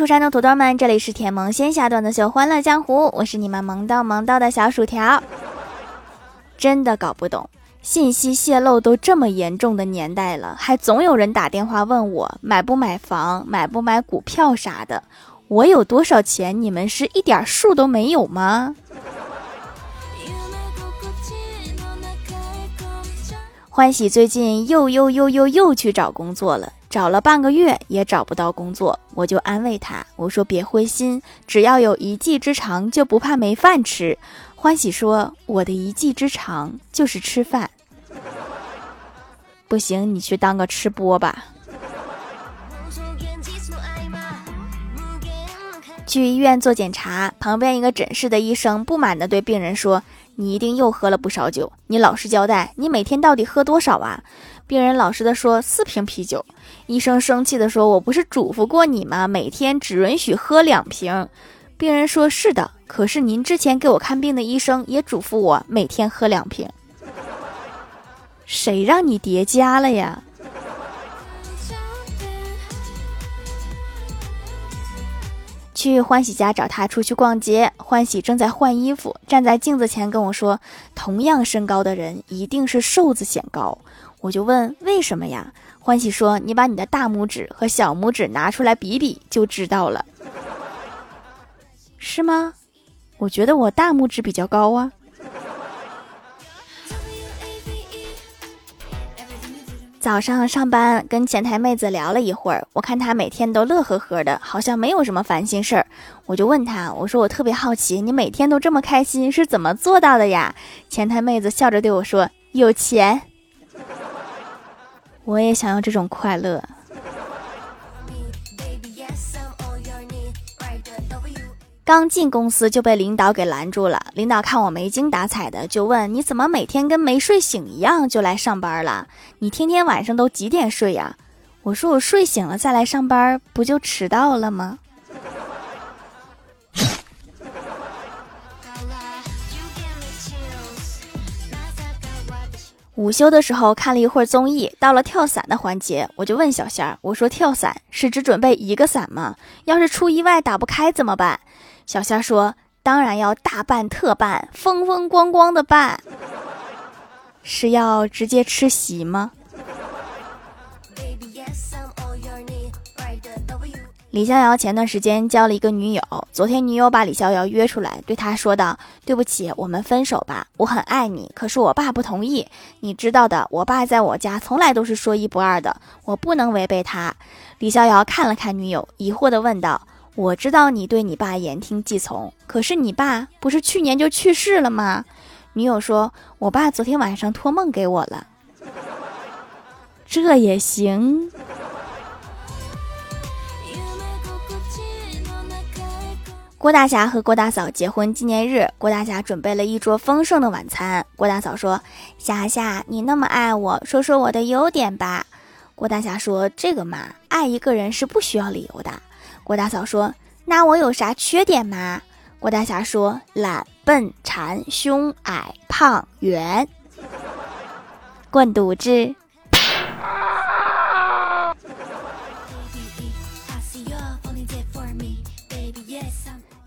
出山的土豆们，这里是甜萌仙侠段子秀《欢乐江湖》，我是你们萌到萌到的小薯条。真的搞不懂，信息泄露都这么严重的年代了，还总有人打电话问我买不买房、买不买股票啥的。我有多少钱，你们是一点数都没有吗？欢喜最近又又又又又去找工作了。找了半个月也找不到工作，我就安慰他，我说别灰心，只要有一技之长，就不怕没饭吃。欢喜说，我的一技之长就是吃饭。不行，你去当个吃播吧。去医院做检查，旁边一个诊室的医生不满地对病人说：“你一定又喝了不少酒，你老实交代，你每天到底喝多少啊？”病人老实的说：“四瓶啤酒。”医生生气的说：“我不是嘱咐过你吗？每天只允许喝两瓶。”病人说：“是的，可是您之前给我看病的医生也嘱咐我每天喝两瓶。谁让你叠加了呀？”去欢喜家找他出去逛街，欢喜正在换衣服，站在镜子前跟我说：“同样身高的人一定是瘦子显高。”我就问：“为什么呀？”欢喜说：“你把你的大拇指和小拇指拿出来比比，就知道了。”是吗？我觉得我大拇指比较高啊。早上上班跟前台妹子聊了一会儿，我看她每天都乐呵呵的，好像没有什么烦心事儿。我就问她，我说我特别好奇，你每天都这么开心，是怎么做到的呀？前台妹子笑着对我说：“有钱。”我也想要这种快乐。刚进公司就被领导给拦住了。领导看我没精打采的，就问：“你怎么每天跟没睡醒一样就来上班了？你天天晚上都几点睡呀？”我说：“我睡醒了再来上班，不就迟到了吗？” 午休的时候看了一会儿综艺，到了跳伞的环节，我就问小仙儿：“我说跳伞是只准备一个伞吗？要是出意外打不开怎么办？”小仙说：“当然要大办特办，风风光光的办。是要直接吃席吗？”李逍遥前段时间交了一个女友，昨天女友把李逍遥约出来，对他说道：“对不起，我们分手吧。我很爱你，可是我爸不同意。你知道的，我爸在我家从来都是说一不二的，我不能违背他。”李逍遥看了看女友，疑惑地问道。我知道你对你爸言听计从，可是你爸不是去年就去世了吗？女友说：“我爸昨天晚上托梦给我了。”这也行。郭大侠和郭大嫂结婚纪念日，郭大侠准备了一桌丰盛的晚餐。郭大嫂说：“霞霞，你那么爱我，说说我的优点吧。”郭大侠说：“这个嘛，爱一个人是不需要理由的。”郭大嫂说：“那我有啥缺点吗？”郭大侠说：“懒、笨、馋、凶、矮、胖、圆。”滚犊子！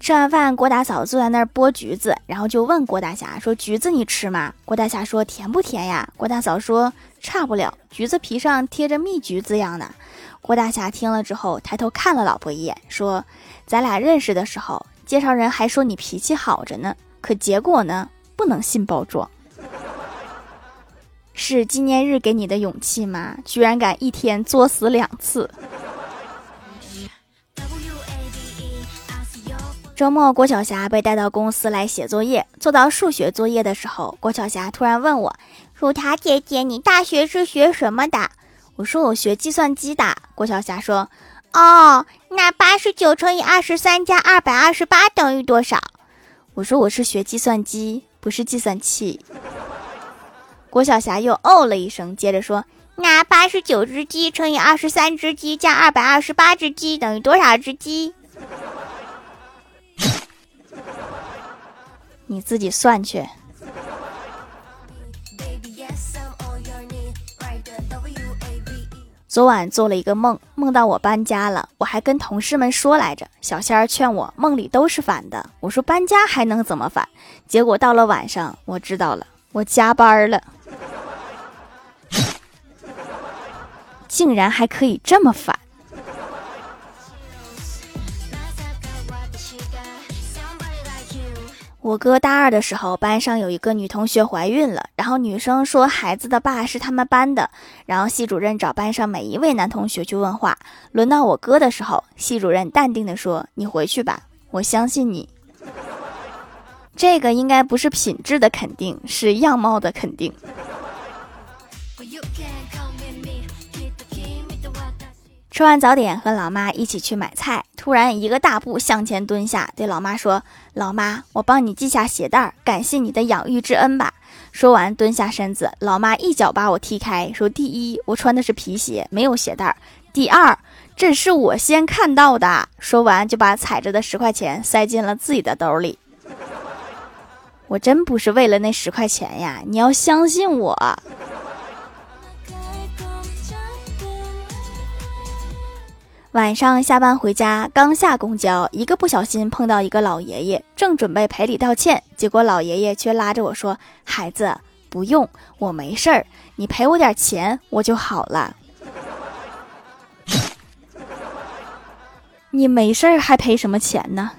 吃完饭，郭大嫂坐在那儿剥橘子，然后就问郭大侠说：“橘子你吃吗？”郭大侠说：“甜不甜呀？”郭大嫂说：“差不了，橘子皮上贴着蜜橘子样的。”郭大侠听了之后，抬头看了老婆一眼，说：“咱俩认识的时候，介绍人还说你脾气好着呢，可结果呢，不能信包装。是纪念日给你的勇气吗？居然敢一天作死两次。”周末，郭晓霞被带到公司来写作业，做到数学作业的时候，郭晓霞突然问我：“薯条姐姐，你大学是学什么的？”我说我学计算机的，郭晓霞说：“哦，那八十九乘以二十三加二百二十八等于多少？”我说我是学计算机，不是计算器。郭晓霞又哦了一声，接着说：“那八十九只鸡乘以二十三只鸡加二百二十八只鸡等于多少只鸡？”你自己算去。昨晚做了一个梦，梦到我搬家了，我还跟同事们说来着。小仙儿劝我，梦里都是反的。我说搬家还能怎么反？结果到了晚上，我知道了，我加班了，竟然还可以这么反。我哥大二的时候，班上有一个女同学怀孕了，然后女生说孩子的爸是他们班的，然后系主任找班上每一位男同学去问话。轮到我哥的时候，系主任淡定的说：“你回去吧，我相信你。”这个应该不是品质的肯定，是样貌的肯定。吃完早点，和老妈一起去买菜，突然一个大步向前蹲下，对老妈说：“老妈，我帮你系下鞋带儿，感谢你的养育之恩吧。”说完蹲下身子，老妈一脚把我踢开，说：“第一，我穿的是皮鞋，没有鞋带儿；第二，这是我先看到的。”说完就把踩着的十块钱塞进了自己的兜里。我真不是为了那十块钱呀，你要相信我。晚上下班回家，刚下公交，一个不小心碰到一个老爷爷，正准备赔礼道歉，结果老爷爷却拉着我说：“孩子，不用，我没事儿，你赔我点钱，我就好了。你没事儿还赔什么钱呢？”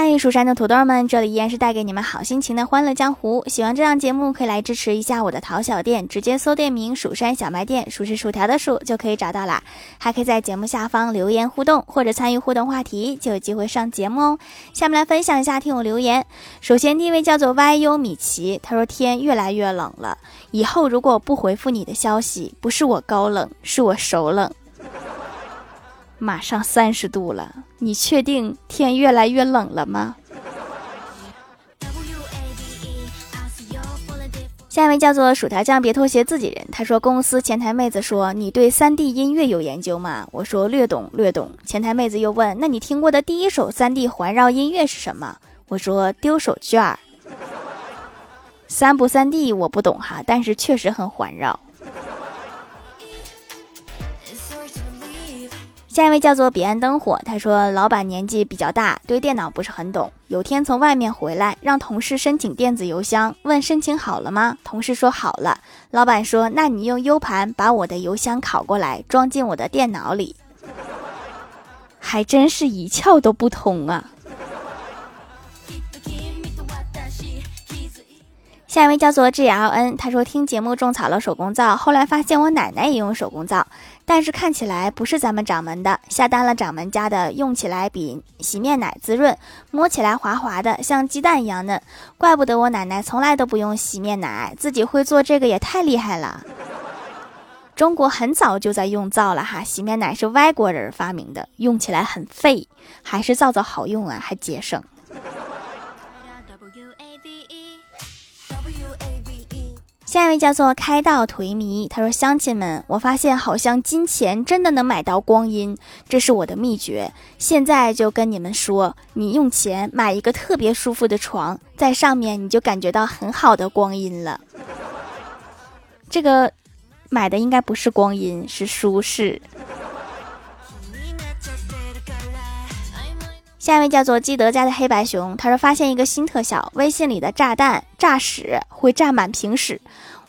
嗨，蜀山的土豆们，这里依然是带给你们好心情的欢乐江湖。喜欢这档节目，可以来支持一下我的淘小店，直接搜店名“蜀山小卖店”，数是薯条的数就可以找到啦。还可以在节目下方留言互动，或者参与互动话题，就有机会上节目哦。下面来分享一下听友留言。首先第一位叫做 YU 米奇，他说天越来越冷了，以后如果不回复你的消息，不是我高冷，是我手冷。马上三十度了，你确定天越来越冷了吗？下一位叫做薯条酱，别拖鞋，自己人。他说公司前台妹子说你对三 D 音乐有研究吗？我说略懂略懂。前台妹子又问，那你听过的第一首三 D 环绕音乐是什么？我说丢手绢儿。三不三 D 我不懂哈，但是确实很环绕。下一位叫做彼岸灯火，他说老板年纪比较大，对电脑不是很懂。有天从外面回来，让同事申请电子邮箱，问申请好了吗？同事说好了。老板说，那你用 U 盘把我的邮箱拷过来，装进我的电脑里。还真是一窍都不通啊。下一位叫做 G L N，他说听节目种草了手工皂，后来发现我奶奶也用手工皂，但是看起来不是咱们掌门的，下单了掌门家的，用起来比洗面奶滋润，摸起来滑滑的，像鸡蛋一样嫩，怪不得我奶奶从来都不用洗面奶，自己会做这个也太厉害了。中国很早就在用皂了哈，洗面奶是外国人发明的，用起来很费，还是皂皂好用啊，还节省。下一位叫做开道颓靡，他说：“乡亲们，我发现好像金钱真的能买到光阴，这是我的秘诀。现在就跟你们说，你用钱买一个特别舒服的床，在上面你就感觉到很好的光阴了。这个买的应该不是光阴，是舒适。”下一位叫做基德家的黑白熊，他说发现一个新特效，微信里的炸弹炸屎会炸满屏屎。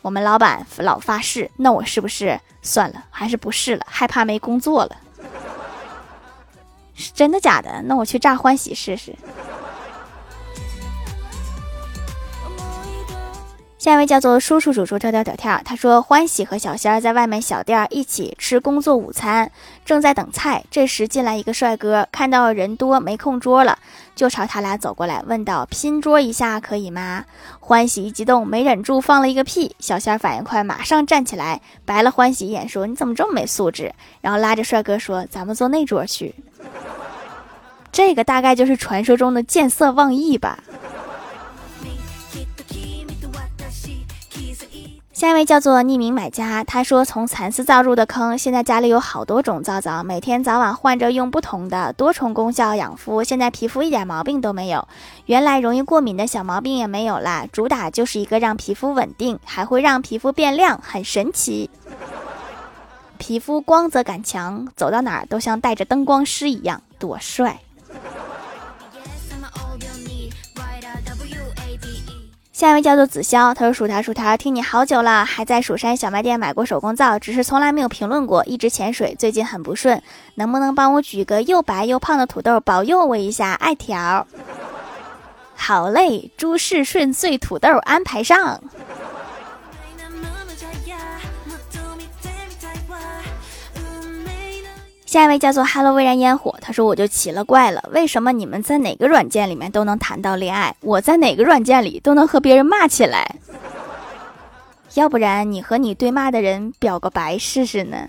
我们老板老发誓，那我是不是算了，还是不试了？害怕没工作了？是真的假的？那我去炸欢喜试试。下一位叫做叔叔叔叔跳跳跳跳，他说欢喜和小仙儿在外面小店一起吃工作午餐，正在等菜。这时进来一个帅哥，看到人多没空桌了，就朝他俩走过来，问道：“拼桌一下可以吗？”欢喜一激动，没忍住放了一个屁。小仙儿反应快，马上站起来，白了欢喜一眼，说：“你怎么这么没素质？”然后拉着帅哥说：“咱们坐那桌去。”这个大概就是传说中的见色忘义吧。下一位叫做匿名买家，他说从蚕丝皂入的坑，现在家里有好多种皂皂，每天早晚换着用不同的，多重功效养肤，现在皮肤一点毛病都没有，原来容易过敏的小毛病也没有啦，主打就是一个让皮肤稳定，还会让皮肤变亮，很神奇。皮肤光泽感强，走到哪儿都像带着灯光师一样，多帅。下一位叫做子潇，他说：“薯条薯条，听你好久了，还在蜀山小卖店买过手工皂，只是从来没有评论过，一直潜水，最近很不顺，能不能帮我举个又白又胖的土豆，保佑我一下？爱条。好嘞，诸事顺遂，土豆安排上。”下一位叫做 Hello 微燃烟火，他说我就奇了怪了，为什么你们在哪个软件里面都能谈到恋爱，我在哪个软件里都能和别人骂起来？要不然你和你对骂的人表个白试试呢？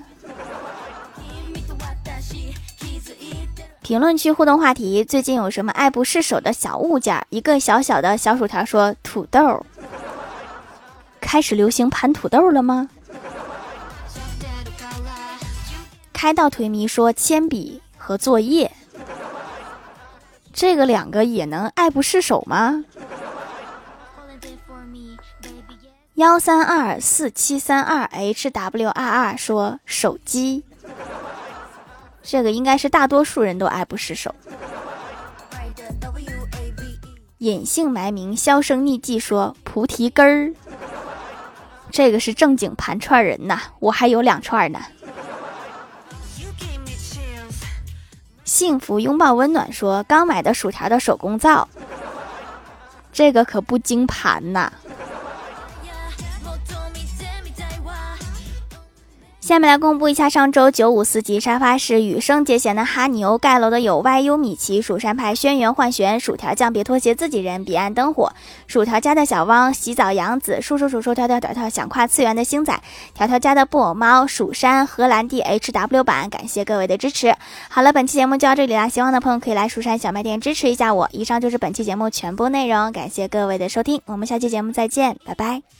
评论区互动话题：最近有什么爱不释手的小物件？一个小小的小薯条说土豆，开始流行盘土豆了吗？开到颓迷说铅笔和作业，这个两个也能爱不释手吗？幺三二四七三二 h w 二二说手机，这个应该是大多数人都爱不释手。隐姓埋名销声匿迹说菩提根儿，这个是正经盘串人呐，我还有两串呢。幸福拥抱温暖说：“刚买的薯条的手工皂，这个可不经盘呐。”下面来公布一下上周九五四级沙发是羽生结弦的哈尼欧，盖楼的有 YU 米奇、蜀山派轩辕幻玄、薯条酱别拖鞋、自己人、彼岸灯火、薯条家的小汪、洗澡杨子、叔叔叔叔跳跳跳跳想跨次元的星仔、条条家的布偶猫、蜀山荷兰弟 HW 版，感谢各位的支持。好了，本期节目就到这里啦，喜欢的朋友可以来蜀山小卖店支持一下我。以上就是本期节目全部内容，感谢各位的收听，我们下期节目再见，拜拜。